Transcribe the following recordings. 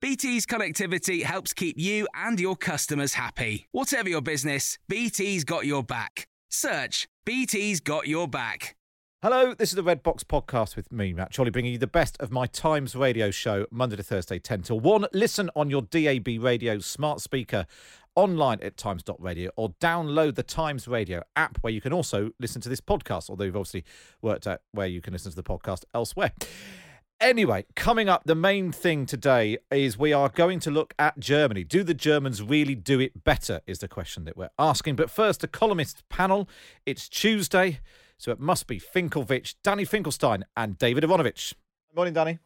BT's connectivity helps keep you and your customers happy. Whatever your business, BT's got your back. Search BT's got your back. Hello, this is the Red Box Podcast with me, Matt Chorley, bringing you the best of my Times radio show, Monday to Thursday, 10 till 1. Listen on your DAB radio smart speaker online at times.radio or download the Times Radio app where you can also listen to this podcast, although you've obviously worked out where you can listen to the podcast elsewhere. Anyway, coming up, the main thing today is we are going to look at Germany. Do the Germans really do it better? Is the question that we're asking. But first, a columnist panel. It's Tuesday, so it must be Finkelvich, Danny Finkelstein, and David Aaronovitch. Morning, Danny.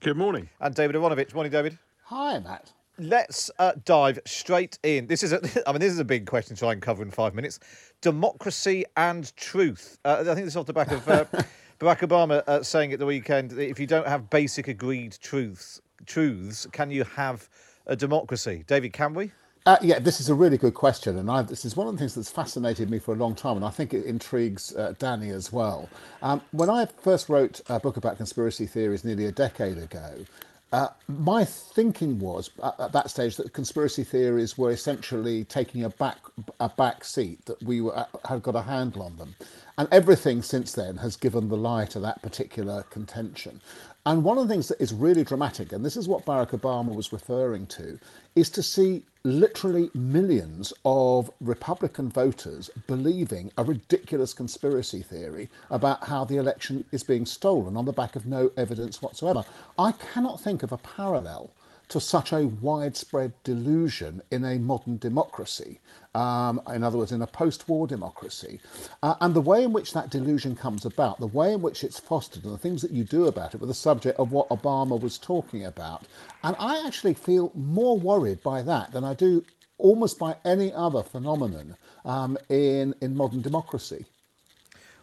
Good morning. And David Aaronovitch. Morning, David. Hi, Matt. Let's uh, dive straight in. This is a, I mean, this is a big question to try and cover in five minutes. Democracy and truth. Uh, I think this is off the back of. Uh, Barack Obama uh, saying at the weekend that if you don't have basic agreed truths, truths, can you have a democracy? David, can we? Uh, yeah, this is a really good question, and I've, this is one of the things that's fascinated me for a long time, and I think it intrigues uh, Danny as well. Um, when I first wrote a book about conspiracy theories nearly a decade ago, uh, my thinking was at, at, that stage that conspiracy theories were essentially taking a back a back seat that we were, uh, had got a handle on them. And everything since then has given the lie to that particular contention. And one of the things that is really dramatic, and this is what Barack Obama was referring to, is to see literally millions of Republican voters believing a ridiculous conspiracy theory about how the election is being stolen on the back of no evidence whatsoever. I cannot think of a parallel to such a widespread delusion in a modern democracy, um, in other words, in a post war democracy. Uh, and the way in which that delusion comes about, the way in which it's fostered, and the things that you do about it were the subject of what Obama was talking about. And I actually feel more worried by that than I do almost by any other phenomenon um, in, in modern democracy.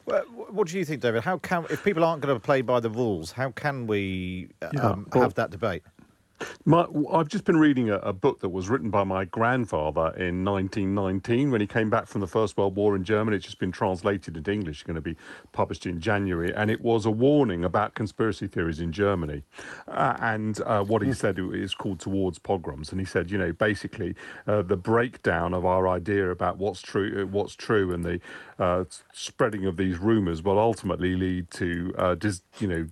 Well, what do you think, David? How can, if people aren't going to play by the rules, how can we um, yeah, well, have that debate? My, I've just been reading a, a, book that was written by my grandfather in 1919 when he came back from the First World War in Germany. It's just been translated into English, it's going to be published in January. And it was a warning about conspiracy theories in Germany. Uh, and uh, what he hmm. said is called Towards Pogroms. And he said, you know, basically uh, the breakdown of our idea about what's true, uh, what's true and the uh, spreading of these rumors will ultimately lead to, uh, dis, you know,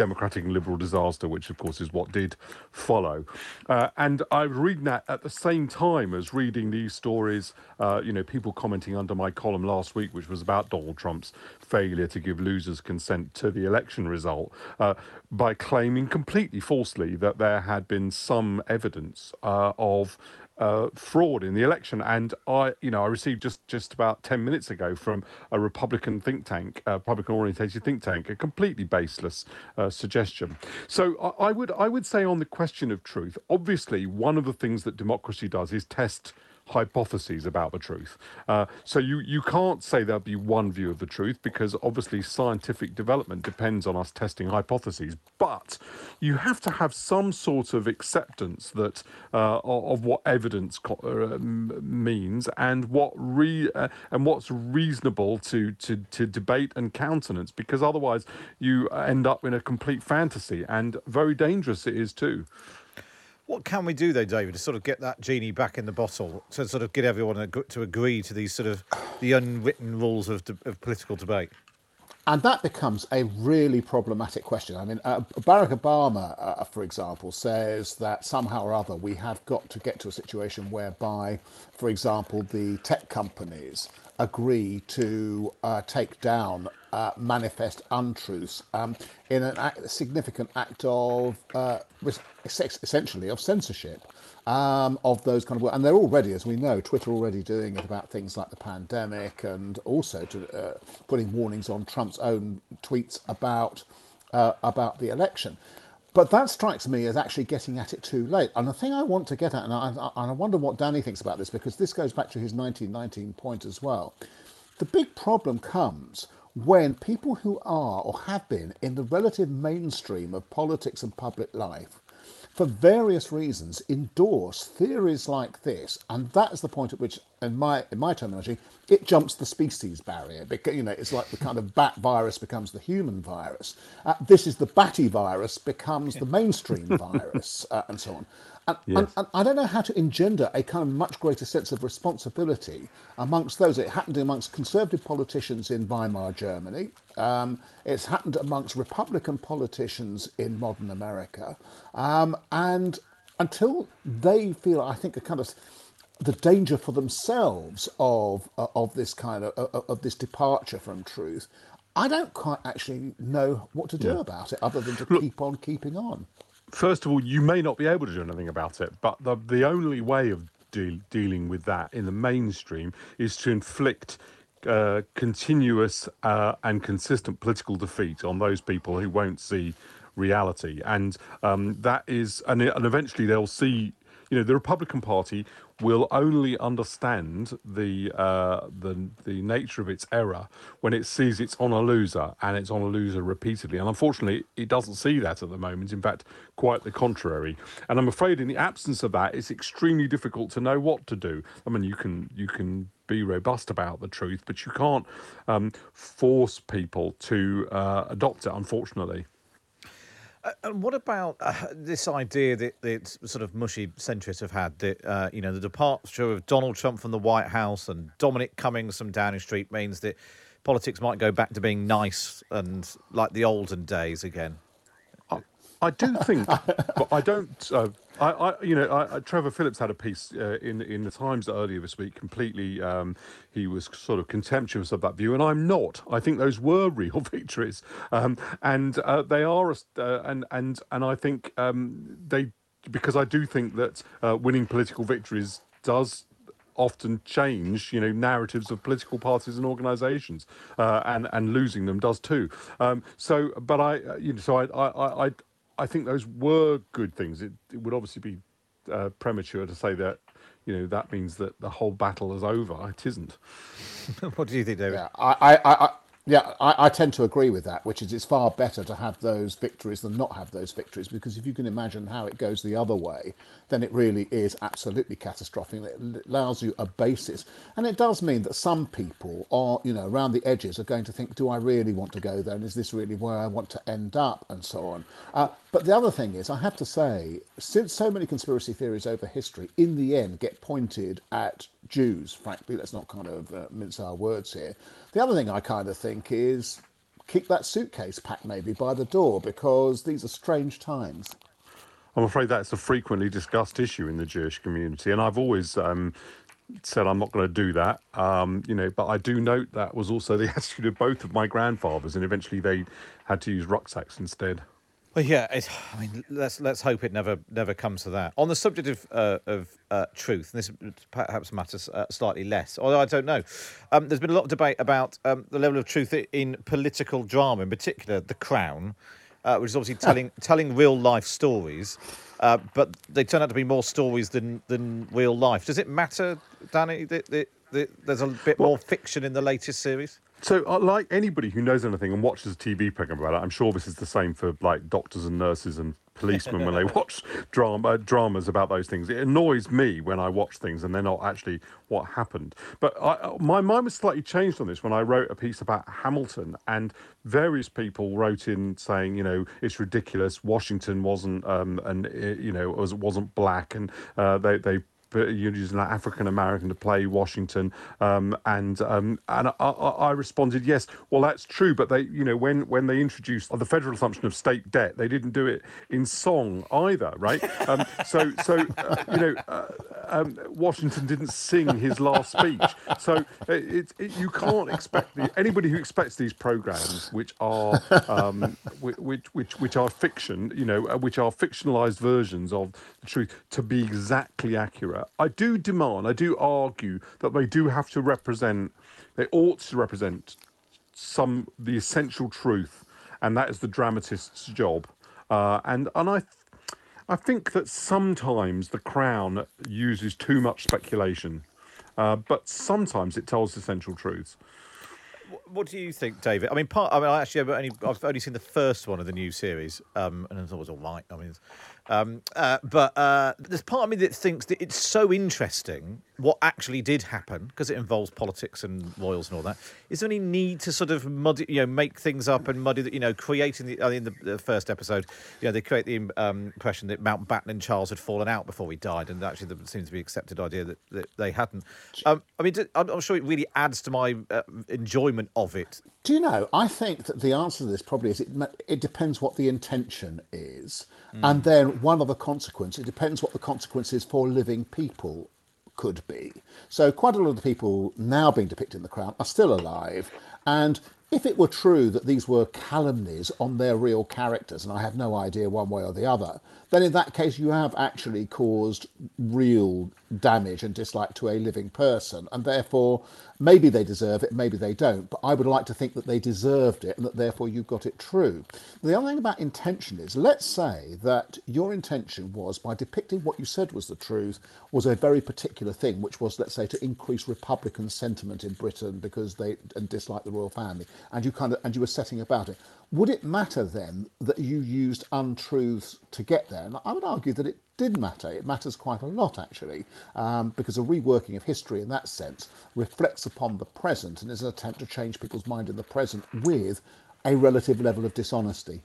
democratic and liberal disaster, which of course is what did follow. Uh, and I was reading that at the same time as reading these stories, uh, you know, people commenting under my column last week, which was about Donald Trump's failure to give losers consent to the election result uh, by claiming completely falsely that there had been some evidence uh, of uh, fraud in the election. And I, you know, I received just just about ten minutes ago from a Republican think tank, a Republican orientated think tank, a completely baseless uh, suggestion. So I, I would I would say on the question of truth, obviously one of the things that democracy does is test hypotheses about the truth. Uh, so you, you can't say there'll be one view of the truth because obviously scientific development depends on us testing hypotheses. But you have to have some sort of acceptance that uh, of what evidence co- uh, means and what re- uh, and what's reasonable to, to, to debate and countenance because otherwise you end up in a complete fantasy and very dangerous it is too. What can we do though, David, to sort of get that genie back in the bottle, to sort of get everyone to agree to these sort of the unwritten rules of, de- of political debate? And that becomes a really problematic question. I mean, uh, Barack Obama, uh, for example, says that somehow or other we have got to get to a situation whereby, for example, the tech companies agree to uh, take down uh, manifest untruths um, in a act, significant act of uh, essentially of censorship um, of those kind of work, and they're already, as we know, Twitter already doing it about things like the pandemic and also to, uh, putting warnings on Trump's own tweets about uh, about the election. But that strikes me as actually getting at it too late. And the thing I want to get at, and I, and I wonder what Danny thinks about this, because this goes back to his 1919 point as well. The big problem comes when people who are or have been in the relative mainstream of politics and public life for various reasons, endorse theories like this, and that is the point at which, in my in my terminology, it jumps the species barrier. Because you know, it's like the kind of bat virus becomes the human virus. Uh, this is the batty virus becomes the mainstream virus, uh, and so on. And, yes. and, and, I don't know how to engender a kind of much greater sense of responsibility amongst those. It happened amongst conservative politicians in Weimar Germany. Um, it's happened amongst Republican politicians in modern America. Um, and until they feel, I think, a kind of the danger for themselves of uh, of this kind of uh, of this departure from truth, I don't quite actually know what to do yeah. about it other than to Look, keep on keeping on first of all, you may not be able to do anything about it, but the, the only way of de- dealing with that in the mainstream is to inflict uh, continuous uh, and consistent political defeat on those people who won't see reality, and um, that is, and, and eventually they'll see. You know, the Republican Party will only understand the uh, the the nature of its error when it sees it's on a loser and it's on a loser repeatedly. And unfortunately, it doesn't see that at the moment. In fact, quite the contrary. And I'm afraid, in the absence of that, it's extremely difficult to know what to do. I mean, you can you can be robust about the truth, but you can't um, force people to uh, adopt it. Unfortunately. And what about uh, this idea that, that sort of mushy centrists have had that uh, you know the departure of Donald Trump from the White House and Dominic Cummings from Downing Street means that politics might go back to being nice and like the olden days again? I, do think, but I don't. Uh, I, I, you know, I, Trevor Phillips had a piece uh, in in the Times earlier this week. Completely, um, he was sort of contemptuous of that view, and I'm not. I think those were real victories, um, and uh, they are, uh, and and and I think um, they because I do think that uh, winning political victories does often change, you know, narratives of political parties and organisations, uh, and and losing them does too. Um, so, but I, uh, you know, so I, I, I, I think those were good things. It, it would obviously be uh, premature to say that you know that means that the whole battle is over. It isn't. what do you think, David? Yeah, I, I, yeah, I, I, tend to agree with that, which is it's far better to have those victories than not have those victories, because if you can imagine how it goes the other way, then it really is absolutely catastrophic. It allows you a basis. And it does mean that some people are, you know, around the edges are going to think, do I really want to go there? And is this really where I want to end up? And so on. Uh, but the other thing is, I have to say, since so many conspiracy theories over history, in the end, get pointed at Jews, frankly, let's not kind of uh, mince our words here. The other thing I kind of think is keep that suitcase packed maybe by the door because these are strange times. I'm afraid that's a frequently discussed issue in the Jewish community, and I've always um, said I'm not going to do that. Um, you know, but I do note that was also the attitude of both of my grandfathers, and eventually they had to use rucksacks instead. Well, yeah. I mean, let's let's hope it never never comes to that. On the subject of uh, of uh, truth, and this perhaps matters uh, slightly less, although I don't know. Um, there's been a lot of debate about um, the level of truth in political drama, in particular, The Crown, uh, which is obviously telling telling real life stories, uh, but they turn out to be more stories than than real life. Does it matter, Danny, that, that, that there's a bit more fiction in the latest series? So, uh, like anybody who knows anything and watches a TV program about it, I'm sure this is the same for like doctors and nurses and policemen when they watch drama dramas about those things. It annoys me when I watch things and they're not actually what happened. But I, uh, my mind was slightly changed on this when I wrote a piece about Hamilton, and various people wrote in saying, you know, it's ridiculous. Washington wasn't, um, and uh, you know, was wasn't black, and uh, they they using an African American to play Washington, um, and um, and I, I, responded, yes, well that's true, but they, you know, when when they introduced the federal assumption of state debt, they didn't do it in song either, right? Um, so so uh, you know, uh, um, Washington didn't sing his last speech, so it, it, you can't expect the, anybody who expects these programs, which are um, which which which are fiction, you know, uh, which are fictionalized versions of the truth, to be exactly accurate. I do demand, I do argue that they do have to represent, they ought to represent some the essential truth, and that is the dramatist's job. Uh, and and I, I think that sometimes the Crown uses too much speculation, uh, but sometimes it tells essential truths. What do you think, David? I mean, part. I mean, actually, I've only I've only seen the first one of the new series, um, and I thought it was all right. I mean, um, uh, but uh, there's part of me that thinks that it's so interesting what actually did happen because it involves politics and royals and all that. Is there any need to sort of muddy, you know, make things up and muddy, that you know, creating the, in the, the first episode, you know, they create the um, impression that Mountbatten and Charles had fallen out before he died, and actually there seems to be accepted idea that, that they hadn't. Um, I mean, I'm sure it really adds to my uh, enjoyment of it. Do you know? I think that the answer to this probably is it. It depends what the intention is. Mm. And then one other consequence, it depends what the consequences for living people could be. So quite a lot of the people now being depicted in The Crown are still alive. And if it were true that these were calumnies on their real characters, and I have no idea one way or the other, then in that case you have actually caused real damage and dislike to a living person. And therefore, maybe they deserve it, maybe they don't. But I would like to think that they deserved it and that therefore you got it true. The other thing about intention is let's say that your intention was, by depicting what you said was the truth, was a very particular thing, which was, let's say, to increase Republican sentiment in Britain because they and dislike the royal family, and you kind of and you were setting about it. Would it matter then that you used untruths to get there? And I would argue that it did matter. It matters quite a lot, actually, um, because a reworking of history in that sense reflects upon the present and is an attempt to change people's mind in the present with a relative level of dishonesty.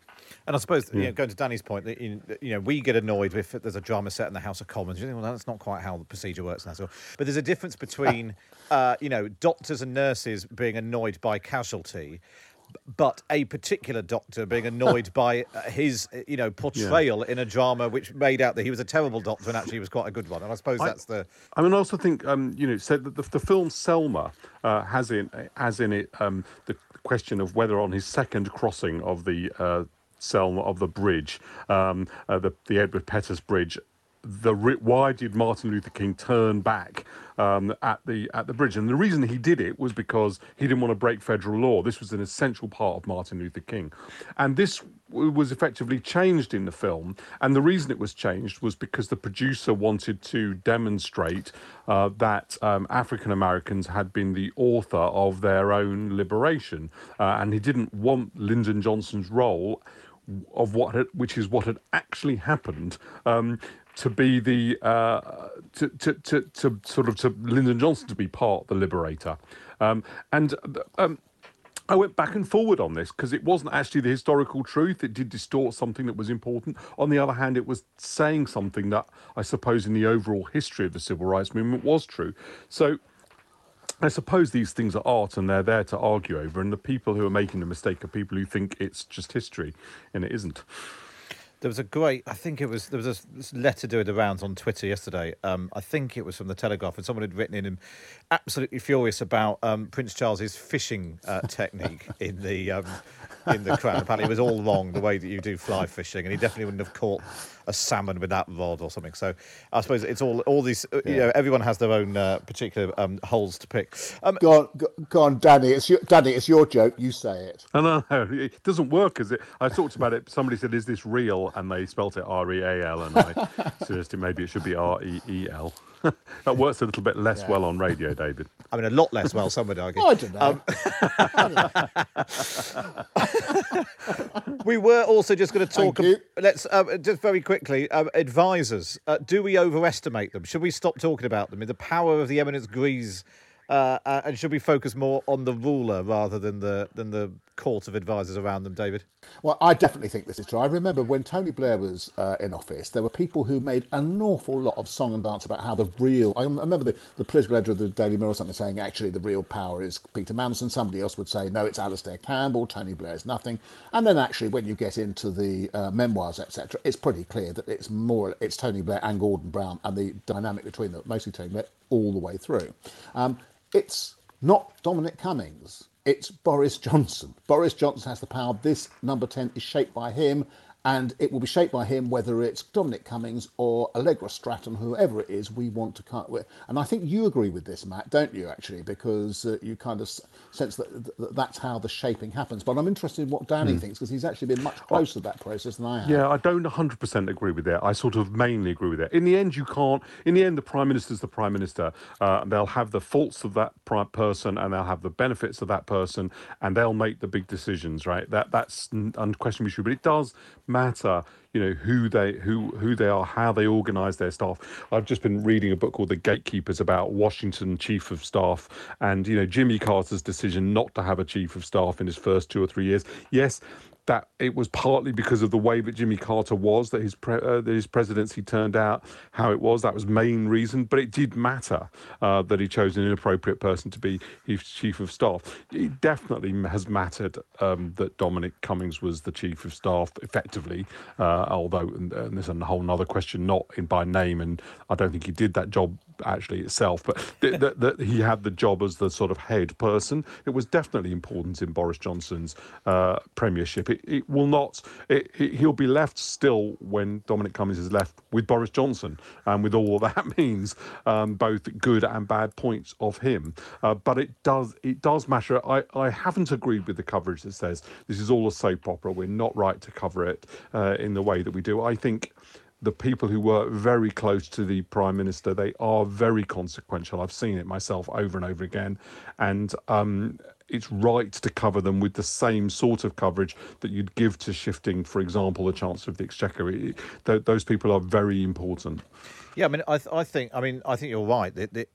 And I suppose, you know, going to Danny's point, that you know, we get annoyed if there's a drama set in the House of Commons. You think, well, that's not quite how the procedure works. And that's all. But there's a difference between, uh, you know, doctors and nurses being annoyed by casualty but a particular doctor being annoyed by uh, his, uh, you know, portrayal yeah. in a drama which made out that he was a terrible doctor and actually he was quite a good one. And I suppose I, that's the. I mean, I also think, um, you know, said that the, the film Selma uh, has in has in it um, the question of whether on his second crossing of the. Uh, Selma of the bridge, um, uh, the the Edmund Pettus Bridge, the why did Martin Luther King turn back um, at the at the bridge? And the reason he did it was because he didn't want to break federal law. This was an essential part of Martin Luther King, and this was effectively changed in the film. And the reason it was changed was because the producer wanted to demonstrate uh, that um, African Americans had been the author of their own liberation, uh, and he didn't want Lyndon Johnson's role of what had, which is what had actually happened um, to be the uh, to, to, to, to, sort of to Lyndon Johnson to be part the liberator, um, and um, I went back and forward on this because it wasn't actually the historical truth. It did distort something that was important. On the other hand, it was saying something that I suppose in the overall history of the civil rights movement was true. So. I suppose these things are art and they're there to argue over, and the people who are making the mistake are people who think it's just history, and it isn't. There was a great, I think it was, there was a letter doing the rounds on Twitter yesterday. Um, I think it was from the Telegraph, and someone had written in him absolutely furious about um, Prince Charles's fishing uh, technique in the um, in the Crown. Apparently, it was all wrong the way that you do fly fishing, and he definitely wouldn't have caught a salmon with that rod or something. So I suppose it's all all these. Yeah. You know, everyone has their own uh, particular um, holes to pick. Um, go on, go, go, on, Danny. It's your, Danny. It's your joke. You say it. No, no, no. It doesn't work, is it? I talked about it. Somebody said, "Is this real?" And they spelt it R E A L, and I suggested maybe it should be R E E L. that works a little bit less yeah. well on radio, David. I mean, a lot less well, some would argue. I don't know. Um, we were also just going to talk. Ab- let's uh, just very quickly. Uh, advisors, uh, do we overestimate them? Should we stop talking about them? The power of the Eminence Grise Uh, uh, and should we focus more on the ruler rather than the than the court of advisors around them, David? Well, I definitely think this is true. I remember when Tony Blair was uh, in office, there were people who made an awful lot of song and dance about how the real. I remember the, the political editor of the Daily Mirror or something saying actually the real power is Peter Mandelson. Somebody else would say no, it's Alastair Campbell. Tony Blair is nothing. And then actually, when you get into the uh, memoirs, etc., it's pretty clear that it's more it's Tony Blair and Gordon Brown and the dynamic between them, mostly Tony Blair, all the way through. Um, it's not Dominic Cummings. It's Boris Johnson. Boris Johnson has the power. This number 10 is shaped by him and it will be shaped by him whether it's Dominic Cummings or Allegra Stratton, whoever it is we want to cut with. And I think you agree with this, Matt, don't you, actually? Because uh, you kind of sense that, that that's how the shaping happens. But I'm interested in what Danny hmm. thinks because he's actually been much closer to that process than I have. Yeah, I don't 100% agree with that. I sort of mainly agree with that. In the end, you can't, in the end, the Prime Minister's the Prime Minister. Uh, they'll have the faults of that person and they'll have the benefits of that person and they'll make the big decisions, right? That That's unquestionably true. But it does matter you know who they who who they are how they organize their staff. I've just been reading a book called the gatekeepers about washington chief of staff. And you know jimmy carter's decision not to have a chief of staff in his first two or three years. Yes that it was partly because of the way that Jimmy Carter was that his pre- uh, that his presidency turned out how it was. That was main reason, but it did matter uh, that he chose an inappropriate person to be his chief of staff. It definitely has mattered um, that Dominic Cummings was the chief of staff effectively, uh, although and, and there's a whole other question, not in by name, and I don't think he did that job actually itself, but that, that, he had the job as the sort of head person. It was definitely important in Boris Johnson's uh, premiership. It, it will not. It, it, he'll be left still when Dominic Cummings is left with Boris Johnson, and with all that means, um, both good and bad points of him. Uh, but it does it does matter. I, I haven't agreed with the coverage that says this is all a soap opera. We're not right to cover it uh, in the way that we do. I think the people who work very close to the prime minister they are very consequential. I've seen it myself over and over again. And um, it's right to cover them with the same sort of coverage that you'd give to shifting for example the chancellor of the exchequer. It, th- those people are very important. Yeah i mean i, th- I think i mean i think you're right. That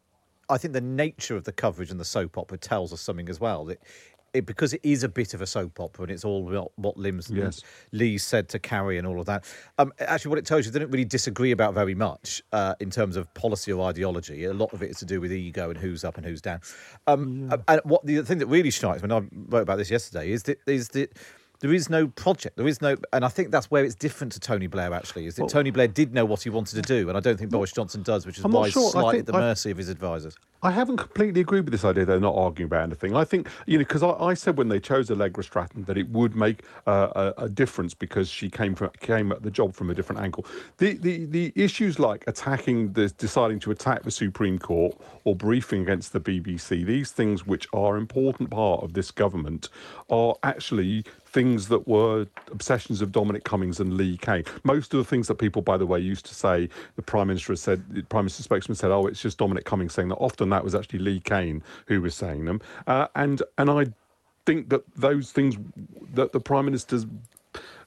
I think the nature of the coverage and the soap opera tells us something as well. That it, because it is a bit of a soap opera and it's all what, what Lims yes. Lee said to Carrie and all of that. Um, actually, what it tells you, they don't really disagree about very much uh, in terms of policy or ideology. A lot of it is to do with ego and who's up and who's down. Um, yeah. And what the thing that really strikes me, and I wrote about this yesterday, is that is that there is no project. There is no, and I think that's where it's different to Tony Blair. Actually, is that well, Tony Blair did know what he wanted to do, and I don't think Boris Johnson does, which is I'm why he's sure. slightly at the I, mercy of his advisors. I haven't completely agreed with this idea. They're not arguing about anything. I think you know because I, I, said when they chose Allegra Stratton that it would make uh, a, a, difference because she came from came at the job from a different angle. The the the issues like attacking the deciding to attack the Supreme Court or briefing against the BBC, these things which are important part of this government, are actually things that were obsessions of Dominic Cummings and Lee Cain. Most of the things that people, by the way, used to say, the Prime Minister said, the Prime Minister spokesman said, oh, it's just Dominic Cummings saying that. Often that was actually Lee Cain who was saying them. Uh, and and I think that those things that the Prime Minister's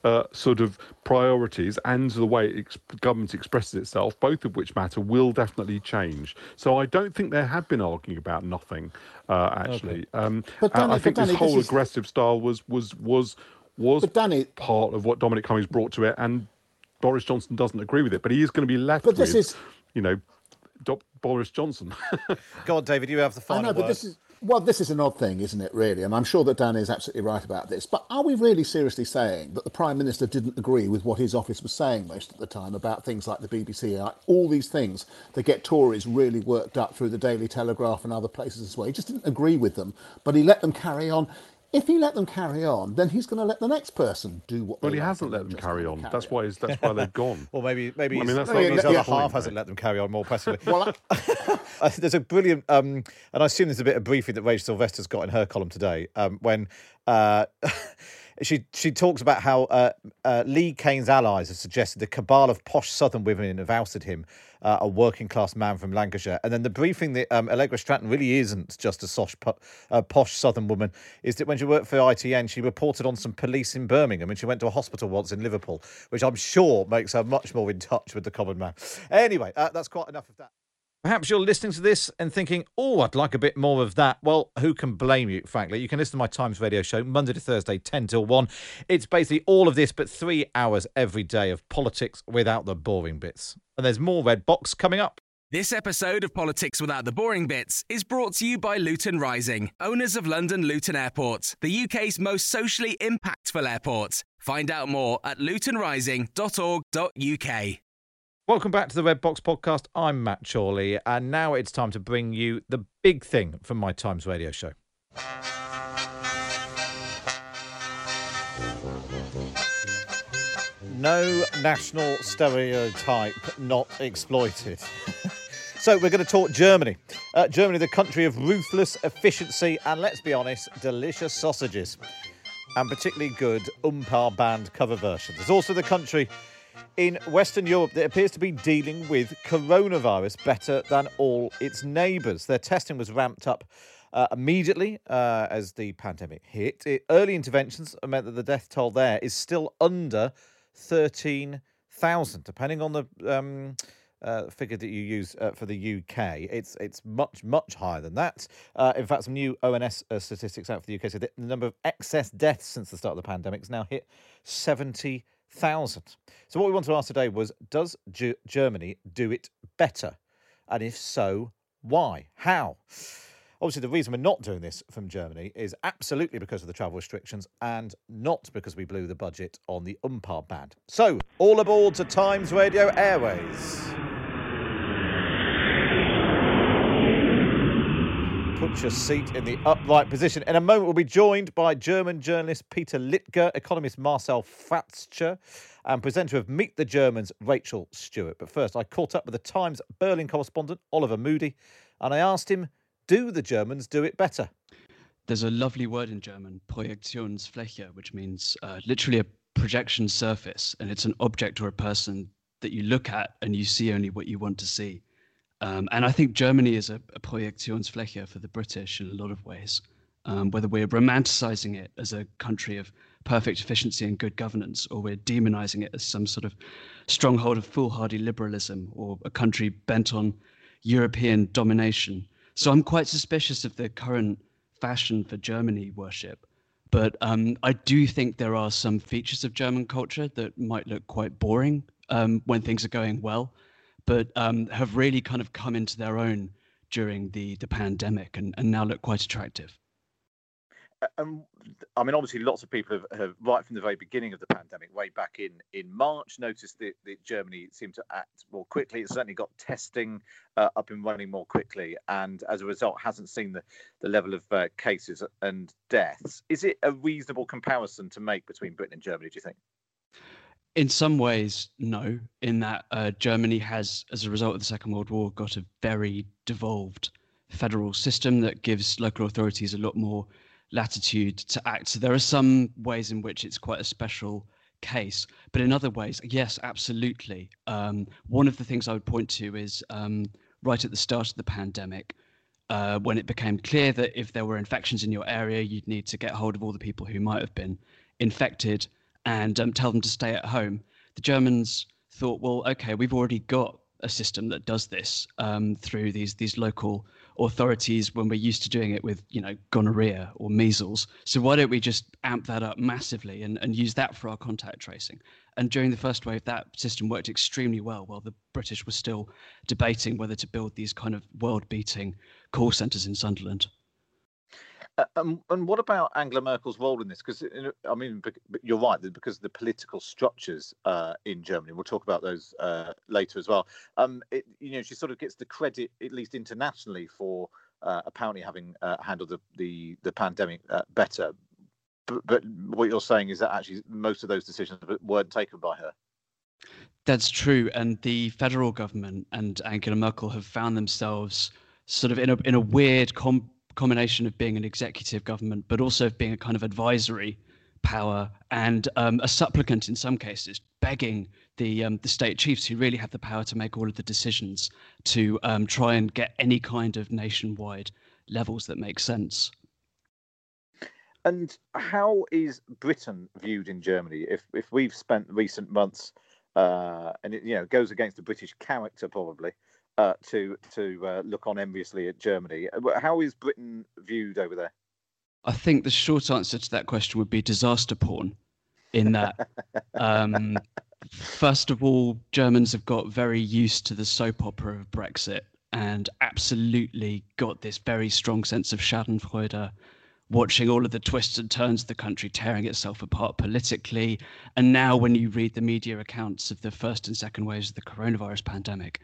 uh, sort of priorities and the way ex- government expresses itself, both of which matter, will definitely change. So I don't think they have been arguing about nothing, uh, actually. Okay. Um, but Danny, I think Danny, this whole this aggressive style was was was was Danny... part of what Dominic Cummings brought to it, and Boris Johnson doesn't agree with it, but he is going to be left but with, is... you know, Boris Johnson. Go on, David, you have the final I know, word. but this is well, this is an odd thing, isn't it, really? And I'm sure that Dan is absolutely right about this. But are we really seriously saying that the Prime Minister didn't agree with what his office was saying most of the time about things like the BBC, all these things that get Tories really worked up through the Daily Telegraph and other places as well? He just didn't agree with them, but he let them carry on. If he let them carry on, then he's going to let the next person do what. Well, he hasn't let them carry on. Carry that's on. why. That's why they've gone. well, maybe maybe, I mean, that's maybe his other half point, hasn't let them carry on more passively. well, I, there's a brilliant, um, and I assume there's a bit of briefing that Rachel Sylvester's got in her column today um, when. Uh, she she talks about how uh, uh, Lee Cain's allies have suggested the cabal of posh Southern women have ousted him, uh, a working class man from Lancashire. And then the briefing that um, Allegra Stratton really isn't just a sosh, posh Southern woman is that when she worked for ITN, she reported on some police in Birmingham and she went to a hospital once in Liverpool, which I'm sure makes her much more in touch with the common man. Anyway, uh, that's quite enough of that. Perhaps you're listening to this and thinking, oh, I'd like a bit more of that. Well, who can blame you, frankly? You can listen to my Times radio show Monday to Thursday, 10 till 1. It's basically all of this, but three hours every day of politics without the boring bits. And there's more Red Box coming up. This episode of Politics Without the Boring Bits is brought to you by Luton Rising, owners of London Luton Airport, the UK's most socially impactful airport. Find out more at lutonrising.org.uk. Welcome back to the Red Box podcast. I'm Matt Chorley, and now it's time to bring you the big thing from my Times radio show. No national stereotype not exploited. so, we're going to talk Germany. Uh, Germany, the country of ruthless efficiency and, let's be honest, delicious sausages. And particularly good oompah band cover versions. It's also the country in Western Europe that appears to be dealing with coronavirus better than all its neighbours. Their testing was ramped up uh, immediately uh, as the pandemic hit. It, early interventions meant that the death toll there is still under 13,000, depending on the. Um, uh, figure that you use uh, for the UK. It's it's much much higher than that. Uh, in fact, some new ONS uh, statistics out for the UK say that the number of excess deaths since the start of the pandemic has now hit seventy thousand. So what we want to ask today was: Does G- Germany do it better? And if so, why? How? Obviously, the reason we're not doing this from Germany is absolutely because of the travel restrictions and not because we blew the budget on the oompah band. So, all aboard to Times Radio Airways. Put your seat in the upright position. In a moment, we'll be joined by German journalist Peter Littger, economist Marcel Fratzscher, and presenter of Meet the Germans, Rachel Stewart. But first, I caught up with the Times Berlin correspondent, Oliver Moody, and I asked him do the Germans do it better? There's a lovely word in German, Projektionsfläche, which means uh, literally a projection surface, and it's an object or a person that you look at and you see only what you want to see. Um, and I think Germany is a, a Projektionsfläche for the British in a lot of ways. Um, whether we're romanticizing it as a country of perfect efficiency and good governance, or we're demonizing it as some sort of stronghold of foolhardy liberalism, or a country bent on European domination. So I'm quite suspicious of the current fashion for Germany worship. But um, I do think there are some features of German culture that might look quite boring um, when things are going well, but um, have really kind of come into their own during the, the pandemic and, and now look quite attractive I mean, obviously, lots of people have, have, right from the very beginning of the pandemic, way back in in March, noticed that, that Germany seemed to act more quickly. It certainly got testing uh, up and running more quickly, and as a result, hasn't seen the the level of uh, cases and deaths. Is it a reasonable comparison to make between Britain and Germany? Do you think? In some ways, no. In that uh, Germany has, as a result of the Second World War, got a very devolved federal system that gives local authorities a lot more latitude to act. So there are some ways in which it's quite a special case, but in other ways, yes, absolutely. Um, one of the things I would point to is um, right at the start of the pandemic, uh, when it became clear that if there were infections in your area, you'd need to get hold of all the people who might have been infected and um, tell them to stay at home. The Germans thought, well, okay, we've already got a system that does this um, through these these local authorities when we're used to doing it with you know gonorrhea or measles. So why don't we just amp that up massively and, and use that for our contact tracing? And during the first wave that system worked extremely well while the british were still debating whether to build these kind of world beating call centers in sunderland uh, um, and what about Angela Merkel's role in this? Because I mean, you're right because of the political structures uh, in Germany. We'll talk about those uh, later as well. Um, it, you know, she sort of gets the credit, at least internationally, for uh, apparently having uh, handled the the, the pandemic uh, better. But, but what you're saying is that actually most of those decisions weren't taken by her. That's true, and the federal government and Angela Merkel have found themselves sort of in a in a weird com- combination of being an executive government, but also of being a kind of advisory power and um, a supplicant in some cases, begging the um, the state chiefs who really have the power to make all of the decisions to um, try and get any kind of nationwide levels that make sense. And how is Britain viewed in Germany? If if we've spent recent months, uh, and it you know goes against the British character probably, uh, to to uh, look on enviously at Germany. How is Britain viewed over there? I think the short answer to that question would be disaster porn. In that, um, first of all, Germans have got very used to the soap opera of Brexit and absolutely got this very strong sense of Schadenfreude watching all of the twists and turns of the country tearing itself apart politically. And now, when you read the media accounts of the first and second waves of the coronavirus pandemic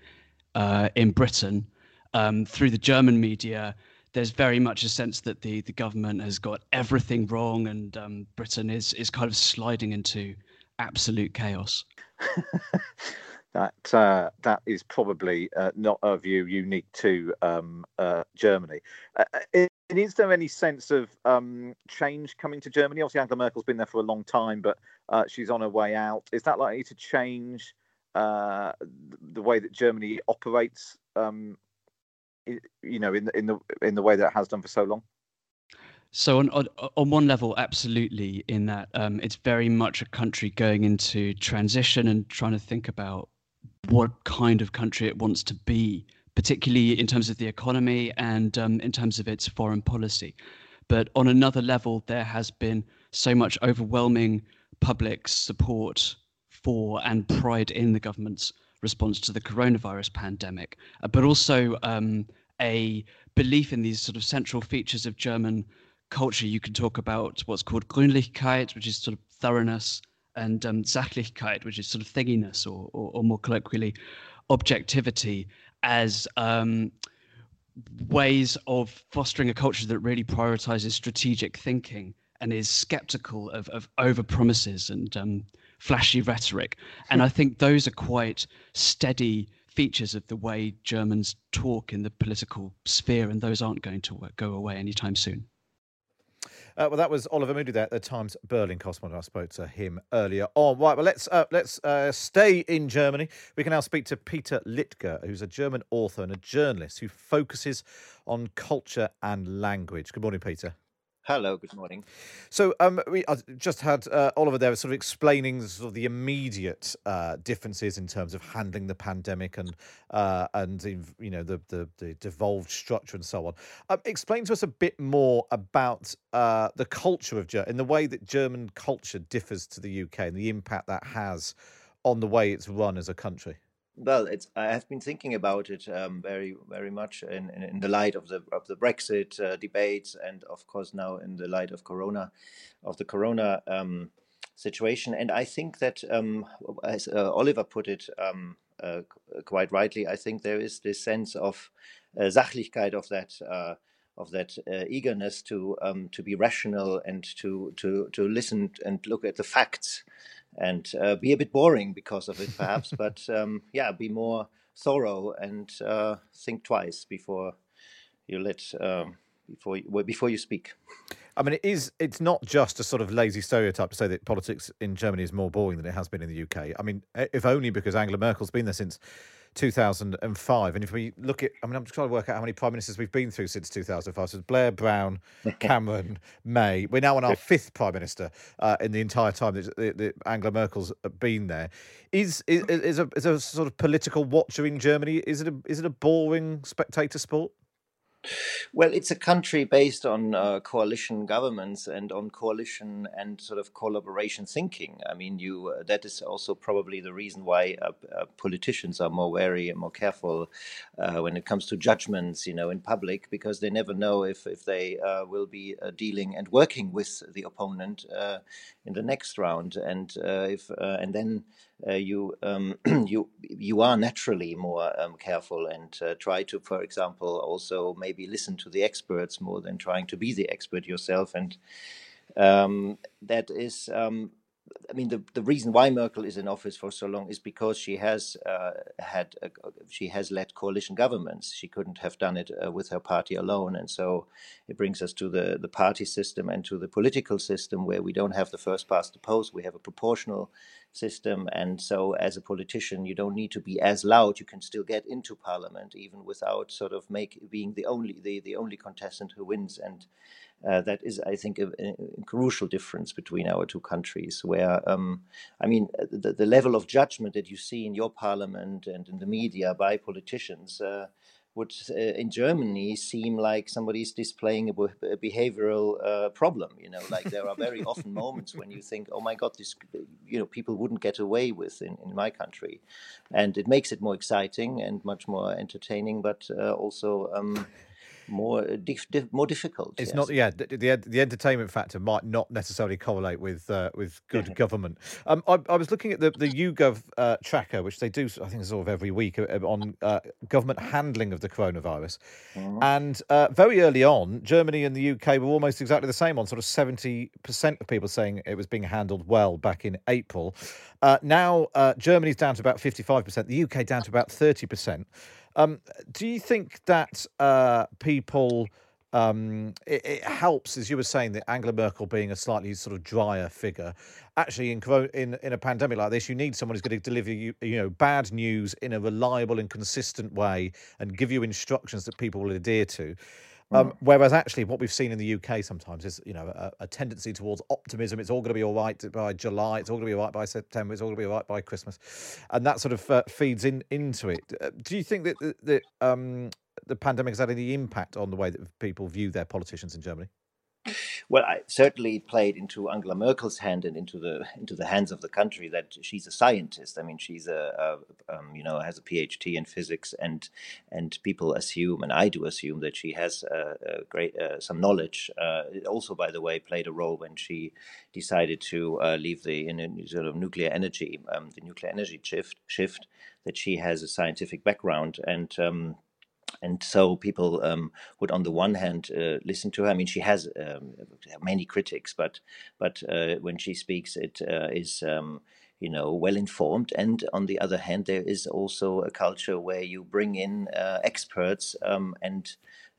uh, in Britain, um, through the German media, there's very much a sense that the, the government has got everything wrong and um, Britain is, is kind of sliding into absolute chaos. that uh, that is probably uh, not a view unique to um, uh, Germany. Uh, uh, is there any sense of um, change coming to Germany? Obviously, Angela Merkel's been there for a long time, but uh, she's on her way out. Is that likely to change the way that Germany operates? Um, you know, in the in the in the way that it has done for so long. So on on, on one level, absolutely. In that um, it's very much a country going into transition and trying to think about what kind of country it wants to be, particularly in terms of the economy and um, in terms of its foreign policy. But on another level, there has been so much overwhelming public support for and pride in the government's response to the coronavirus pandemic, uh, but also um, a belief in these sort of central features of German culture. You can talk about what's called Gründlichkeit, which is sort of thoroughness, and um, Sachlichkeit, which is sort of thinginess, or, or, or more colloquially, objectivity, as um, ways of fostering a culture that really prioritizes strategic thinking and is skeptical of, of over promises and um, flashy rhetoric. And I think those are quite steady features of the way Germans talk in the political sphere, and those aren't going to go away anytime soon. Uh, well, that was Oliver Moody there at the Times Berlin correspondent. I spoke to him earlier on. Right, well, let's uh, let's uh, stay in Germany. We can now speak to Peter Littger, who's a German author and a journalist who focuses on culture and language. Good morning, Peter. Hello, good morning. So, um, we just had uh, Oliver there sort of explaining sort of the immediate uh, differences in terms of handling the pandemic and uh, and you know the, the, the devolved structure and so on. Um, explain to us a bit more about uh, the culture of Germany the way that German culture differs to the UK and the impact that has on the way it's run as a country. Well, it's I have been thinking about it um, very, very much in, in, in, the light of the of the Brexit uh, debates, and of course now in the light of Corona, of the Corona um, situation. And I think that, um, as uh, Oliver put it um, uh, quite rightly, I think there is this sense of uh, Sachlichkeit of that uh, of that uh, eagerness to um, to be rational and to to to listen and look at the facts and uh, be a bit boring because of it, perhaps. but um, yeah, be more thorough and uh, think twice before you let um, before you, before you speak. I mean, it is. It's not just a sort of lazy stereotype to say that politics in Germany is more boring than it has been in the UK. I mean, if only because Angela Merkel's been there since 2005. And if we look at, I mean, I'm just trying to work out how many prime ministers we've been through since 2005. So Blair, Brown, Cameron, May. We're now on our fifth prime minister uh, in the entire time that, that Angela Merkel's been there. Is, is is a is a sort of political watcher in Germany? Is it a is it a boring spectator sport? Well, it's a country based on uh, coalition governments and on coalition and sort of collaboration thinking. I mean, you uh, that is also probably the reason why uh, uh politicians are more wary and more careful uh, when it comes to judgments, you know, in public, because they never know if if they uh, will be dealing and working with the opponent in the next round, and if and then uh, you um, you you are naturally more um, careful and uh, try to, for example, also maybe listen to the experts more than trying to be the expert yourself, and um, that is um, I mean, the, the reason why Merkel is in office for so long is because she has uh, had a, she has led coalition governments. She couldn't have done it uh, with her party alone, and so it brings us to the the party system and to the political system where we don't have the first past the post. We have a proportional system, and so as a politician, you don't need to be as loud. You can still get into parliament even without sort of make being the only the, the only contestant who wins and uh, that is, I think, a, a, crucial difference between our two countries. Where, um, I mean, the, the, level of judgment that you see in your parliament and in the media by politicians uh, would, uh, in Germany, seem like somebody's displaying a, a behavioral uh, problem. You know, like there are very often moments when you think, "Oh my God, this," you know, people wouldn't get away with in, in my country, and it makes it more exciting and much more entertaining, but uh, also. Um, more uh, dif- dif- more difficult. It's yes. not, yeah. The, the, the entertainment factor might not necessarily correlate with uh, with good government. Um, I, I, was looking at the the YouGov uh, tracker, which they do, I think, sort of every week uh, on uh, government handling of the coronavirus, mm-hmm. and uh, very early on, Germany and the UK were almost exactly the same on sort of seventy percent of people saying it was being handled well back in April. now Germany's down to about fifty five percent, the UK down to about thirty percent. Um, do you think that uh, people um, it, it, helps, as you were saying, that Angela Merkel being a slightly sort of drier figure. Actually, in in in a pandemic like this, you need someone who's going to deliver you, you know, bad news in a reliable and consistent way, and give you instructions that people will adhere to. Um, mm. whereas actually, what we've seen in the UK sometimes is, you know, a, a, tendency towards optimism. It's all going to be all right by July. It's all going to be all right by September. It's all going to be all right by Christmas, and that sort of uh, feeds in into it. Uh, do you think that that um, the pandemic has had any impact on the way that people view their politicians in Germany? Well, I certainly played into Angela Merkel's hand and into the into the hands of the country that she's a scientist. I mean, she's a, a um, you know has a PhD in physics, and and people assume, and I do assume that she has a great uh, some knowledge. Uh, it also, by the way, played a role when she decided to uh, leave the in sort of nuclear energy, um, the nuclear energy shift shift. That she has a scientific background and. Um, and so people um, would, on the one hand, uh, listen to her. I mean, she has um, many critics, but but uh, when she speaks, it uh, is um, you know well informed. And on the other hand, there is also a culture where you bring in uh, experts, um, and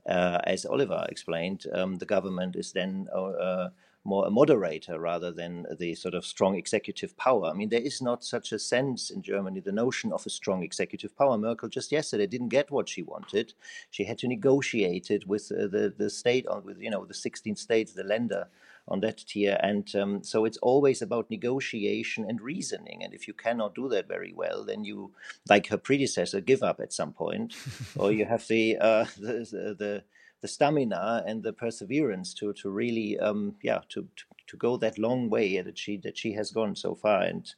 uh, as Oliver explained, um, the government is then uh, more a moderator rather than the sort of strong executive power. I mean, there is not such a sense in Germany, the notion of a strong executive power. Merkel just yesterday didn't get what she wanted. She had to negotiate it with uh, the, the state, on, with, you know, the 16 states, the Länder on that tier. And um, so it's always about negotiation and reasoning. And if you cannot do that very well, then you, like her predecessor, give up at some point, or you have the, uh, the, the, the the stamina and the perseverance to to really um, yeah to, to, to go that long way that she that she has gone so far. And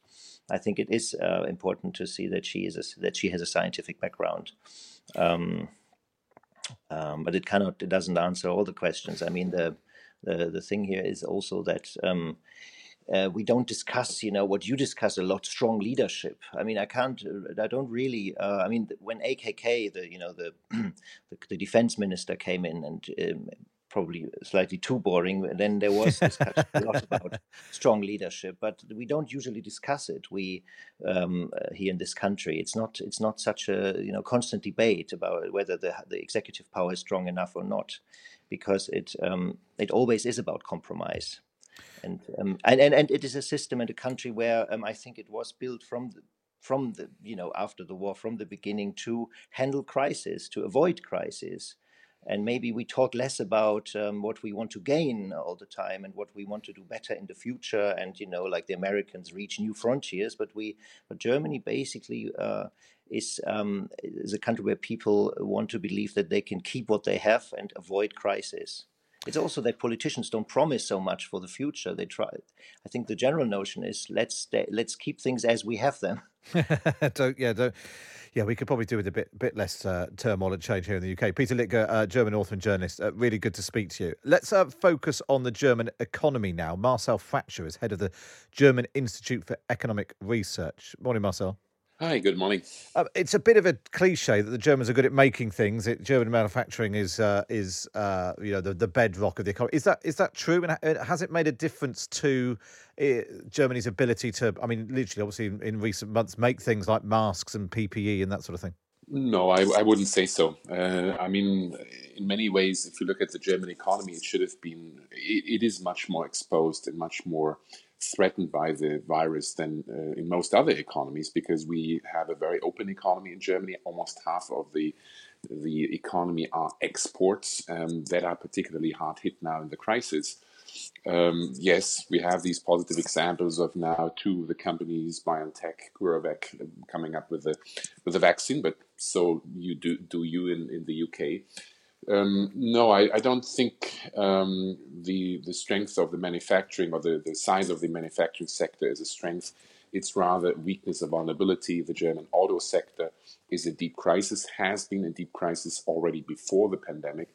I think it is uh, important to see that she is a, that she has a scientific background. Um, um, but it cannot it doesn't answer all the questions. I mean the the, the thing here is also that um, uh, we don't discuss, you know, what you discuss a lot, strong leadership. I mean, I can't, I don't really. Uh, I mean, when AKK, the you know the the, the defense minister came in and. Um, probably slightly too boring. Then there was discussion a lot about strong leadership, but we don't usually discuss it. We um, uh, here in this country, it's not it's not such a you know constant debate about whether the the executive power is strong enough or not, because it um, it always is about compromise and, um, and and and it is a system and a country where um, I think it was built from the, from the you know after the war from the beginning to handle crisis to avoid crisis. And maybe we talk less about um, what we want to gain all the time and what we want to do better in the future and you know like the americans reach new frontiers but we but germany basically uh, is um, is a country where people want to believe that they can keep what they have and avoid crisis it's also that politicians don't promise so much for the future. They try. I think the general notion is let's stay, let's keep things as we have them. don't yeah don't yeah we could probably do with a bit bit less uh, turmoil and change here in the UK. Peter Littger, uh, German author and journalist, uh, really good to speak to you. Let's uh, focus on the German economy now. Marcel Fratzscher is head of the German Institute for Economic Research. Morning, Marcel. Hi, good morning. Uh, it's a bit of a cliche that the Germans are good at making things. It, German manufacturing is uh, is uh, you know the, the bedrock of the economy. Is that is that true? And has it made a difference to uh, Germany's ability to? I mean, literally, obviously, in, in, recent months, make things like masks and PPE and that sort of thing. No, I, I wouldn't say so. Uh, I mean, in many ways, if you look at the German economy, it should have been. it, it is much more exposed and much more threatened by the virus than uh, in most other economies because we have a very open economy in Germany. Almost half of the the economy are exports um, that are particularly hard hit now in the crisis. Um, yes, we have these positive examples of now two of the companies, BioNTech, CureVac, coming up with the with a vaccine. But so you do do you in, in the UK? Um, no, I, I, don't think um, the the strength of the manufacturing or the, the size of the manufacturing sector is a strength. It's rather weakness or vulnerability. The German auto sector is a deep crisis, has been a deep crisis already before the pandemic.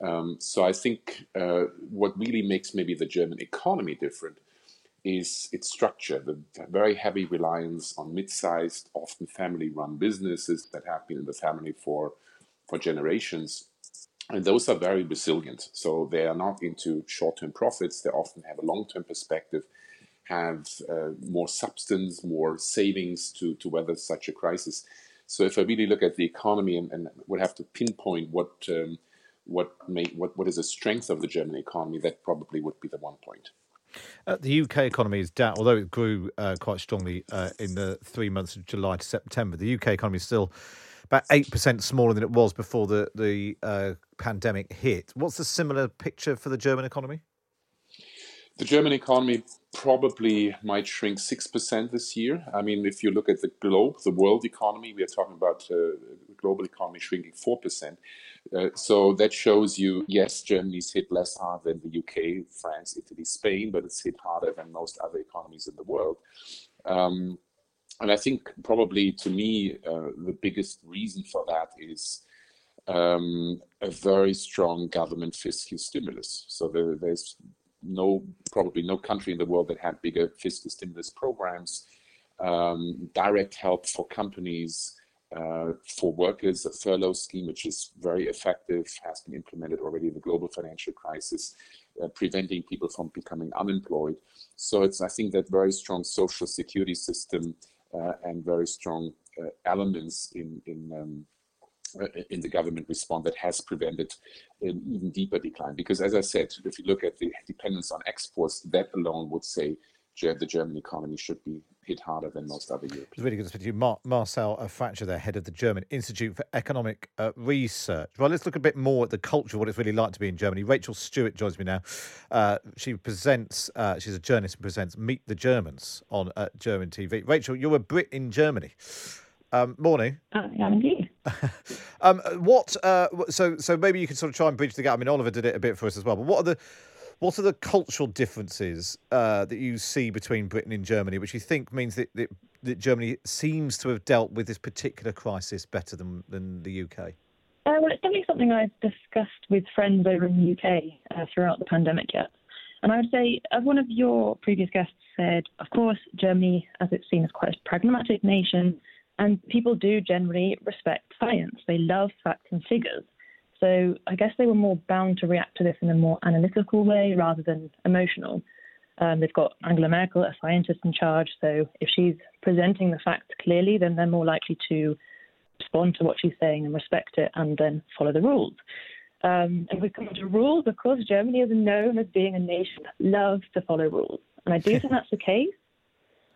Um, so I think uh, what really makes maybe the German economy different is its structure, the very heavy reliance on mid-sized, often family-run businesses that have been in the family for for generations. And those are very resilient. So they are not into short-term profits. They often have a long-term perspective, have uh, more substance, more savings to, to weather such a crisis. So if I really look at the economy and, and would have to pinpoint what um, what may what what is the strength of the German economy, that probably would be the one point. Uh, the UK economy is down, although it grew uh, quite strongly uh, in the three months of July to September. The UK economy is still about eight percent smaller than it was before the the uh, pandemic hit. What's the similar picture for the German economy? The German economy probably might shrink 6% this year. I mean, if you look at the globe, the world economy, we are talking about uh, global economy shrinking 4%. Uh, so that shows you, yes, Germany's hit less hard than the UK, France, Italy, Spain, but it's hit harder than most other economies in the world. Um, and I think probably to me, uh, the biggest reason for that is um, a very strong government fiscal stimulus. So there, there's no probably no country in the world that had bigger fiscal stimulus programs, um, direct help for companies, uh, for workers, a furlough scheme which is very effective, has been implemented already in the global financial crisis, uh, preventing people from becoming unemployed. So it's I think that very strong social security system and very strong uh, elements in in um, uh, in the government response that has prevented an even deeper decline. Because as I said, if you look at the dependence on exports, that alone would say the German economy should be hit harder than most other European. It's really good to speak to you. Mar- Marcel Fratzscher, the head of the German Institute for Economic uh, Research. Well, let's look a bit more at the culture, what it's really like to be in Germany. Rachel Stewart joins me now. Uh, she presents, uh, she's a journalist and presents Meet the Germans on uh, German TV. Rachel, you're a Brit in Germany. Um, morning. I am indeed. um, what? Uh, so, so maybe you can sort of try and bridge the gap. I mean, Oliver did it a bit for us as well. But what are the what are the cultural differences uh, that you see between Britain and Germany, which you think means that, that, that, Germany seems to have dealt with this particular crisis better than, than the UK? Uh, well, it's definitely something I've discussed with friends over in the UK uh, throughout the pandemic yet. And I would say, as one of your previous guests said, of course, Germany, as it's seen as quite a pragmatic nation, and people do generally respect science. They love facts and figures. So I guess they were more bound to react to this in a more analytical way rather than emotional. Um, they've got Angela Merkel, a scientist in charge, so if she's presenting the facts clearly, then they're more likely to respond to what she's saying and respect it and then follow the rules. Um, and we come to rules, because Germany is known as being a nation that loves to follow rules. And I do think that's the case.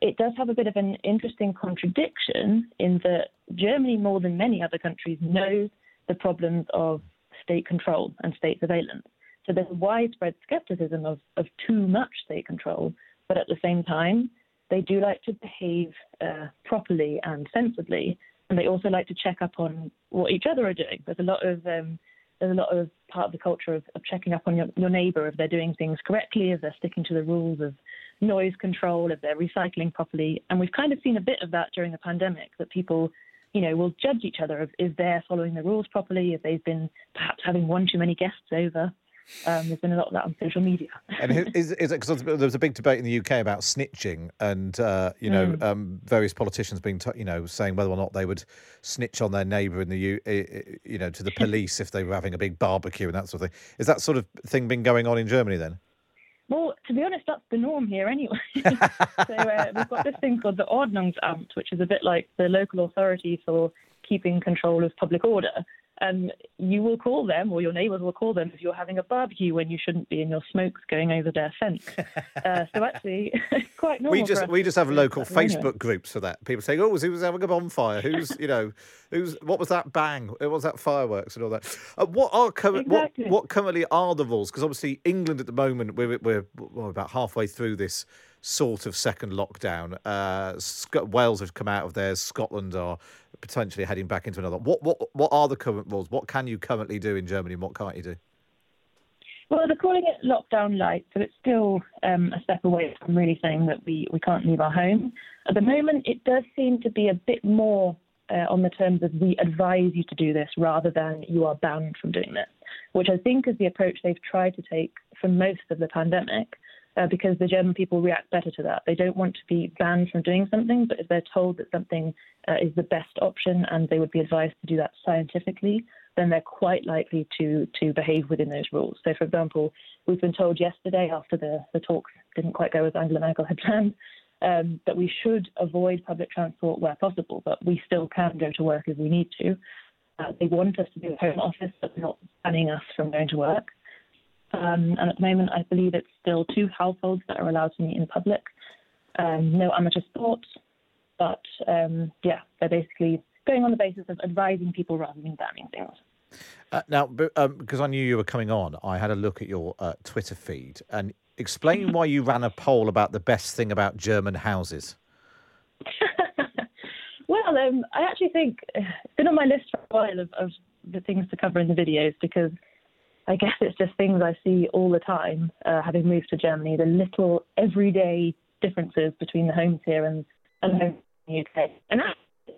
It does have a bit of an interesting contradiction in that Germany, more than many other countries, knows the problems of state control and state surveillance. So there's widespread skepticism of, of too much state control, but at the same time, they do like to behave uh, properly and sensibly, and they also like to check up on what each other are doing. There's a lot of um, there's a lot of part of the culture of, of checking up on your, your neighbour if they're doing things correctly, if they're sticking to the rules of noise control, if they're recycling properly. And we've kind of seen a bit of that during the pandemic that people you know, will judge each other if, if they're following the rules properly, if they've been perhaps having one too many guests over. Um, there's been a lot of that on social media. and is, is it because there was a big debate in the UK about snitching, and uh, you know, mm. um, various politicians being, t- you know, saying whether or not they would snitch on their neighbour in the, U- you know, to the police if they were having a big barbecue and that sort of thing. Is that sort of thing been going on in Germany then? Well, to be honest, that's the norm here anyway. so uh, we've got this thing called the Ordnungsamt, which is a bit like the local authority for keeping control of public order. And you will call them, or your neighbours will call them if you're having a barbecue when you shouldn't be, and your smoke's going over their fence. uh, so actually, quite normal. We just we just have local Facebook anyway. groups for that. People saying, "Oh, who was having a bonfire? Who's you know, who's what was that bang? What was that fireworks and all that?" Uh, what are current Exactly. what what currently are the rules? Because obviously England at the moment we're we're well, about halfway through this sort of second lockdown. Uh, Wales have come out of theirs. Scotland are potentially heading back into another. What what what are the current rules? What can you currently do in Germany? and What can't you do? Well, they're calling it lockdown light, so it's still um, a step away from really saying that we, we can't leave our home. At the moment, it does seem to be a bit more uh, on the terms of we advise you to do this rather than you are banned from doing this, which I think is the approach they've tried to take for most of the pandemic. Uh, because the German people react better to that. They don't want to be banned from doing something, but if they're told that something uh, is the best option and they would be advised to do that scientifically, then they're quite likely to to behave within those rules. So, for example, we've been told yesterday after the, the talks didn't quite go as Angela Merkel had planned um, that we should avoid public transport where possible, but we still can go to work if we need to. Uh, they want us to do a home office, but they're not banning us from going to work. Um, and at the moment, I believe it's still two households that are allowed to meet in public. Um, no amateur sports, but um, yeah, they're basically going on the basis of advising people rather than banning things. Uh, now, b- um, because I knew you were coming on, I had a look at your uh, Twitter feed and explain why you ran a poll about the best thing about German houses. well, um, I actually think uh, it's been on my list for a while of, of the things to cover in the videos because I guess it's just things I see all the time, uh, having moved to Germany, the little everyday differences between the homes here and, and the homes in the UK. And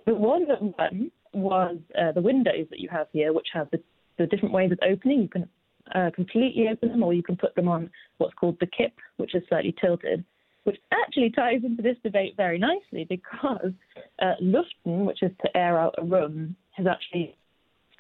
the one that won was uh, the windows that you have here, which have the, the different ways of opening. You can uh, completely open them, or you can put them on what's called the kip, which is slightly tilted, which actually ties into this debate very nicely because uh, Lüften, which is to air out a room, has actually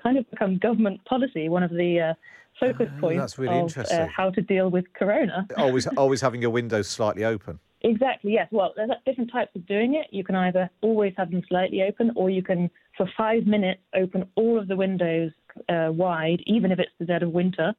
kind of become government policy, one of the uh, focus Oh, points that's really of interesting. uh, how to deal with corona. Always, always having your windows slightly open. Exactly, yes. Well, there's different types of doing it. You can either always have them slightly open, or you can, for five minutes, open all of the windows uh, wide, even if it's the dead of winter,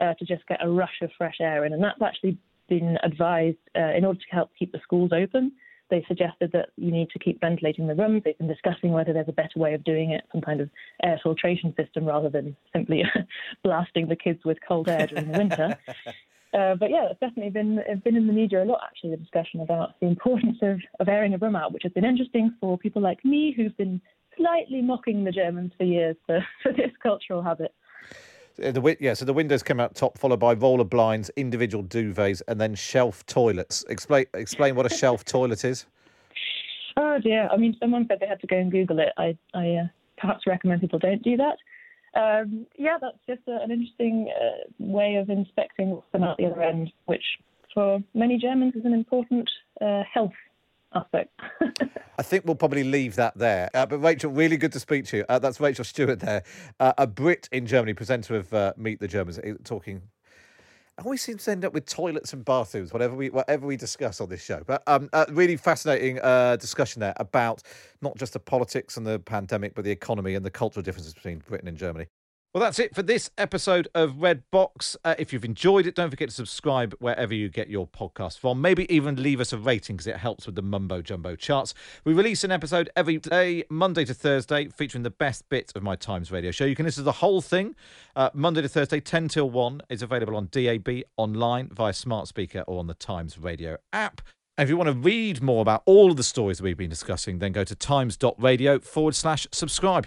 uh, to just get a rush of fresh air in. And that's actually been advised uh, in order to help keep the schools open. They suggested that you need to keep ventilating the rooms. They've been discussing whether there's a better way of doing it, some kind of air filtration system rather than simply blasting the kids with cold air during the winter. Uh, but yeah, it's definitely been it's been in the media a lot actually. The discussion about the importance of, of airing a room out, which has been interesting for people like me who've been slightly mocking the Germans for years for, for this cultural habit. Uh, The yeah, so the windows come out top, followed by roller blinds, individual duvets, and then shelf toilets. Explain explain what a shelf toilet is. Oh dear! I mean, someone said they had to go and Google it. I I uh, perhaps recommend people don't do that. Um, yeah, that's just a, an interesting uh, way of inspecting what's come out the other end, which for many Germans is an important uh, health aspect. I think we'll probably leave that there. Uh, but Rachel, really good to speak to you. Uh, that's Rachel Stewart there, uh, a Brit in Germany, presenter of uh, Meet the Germans, uh, talking. I always seem to end up with toilets and bathrooms, whatever we whatever we discuss on this show. But um, uh, really fascinating discussion there about not just the politics and the pandemic, but the economy and the cultural differences between Britain and Germany. Well, that's it for this episode of Red Box. Uh, if you've enjoyed it, don't forget to subscribe wherever you get your podcast from. Maybe even leave us a rating because it helps with the mumbo jumbo charts. We release an episode every day, Monday to Thursday, featuring the best bits of my Times radio show. You can listen to the whole thing uh, Monday to Thursday, 10 till 1. It's available on DAB, online, via smart speaker, or on the Times radio app. And if you want to read more about all of the stories we've been discussing, then go to times.radio forward slash subscribe.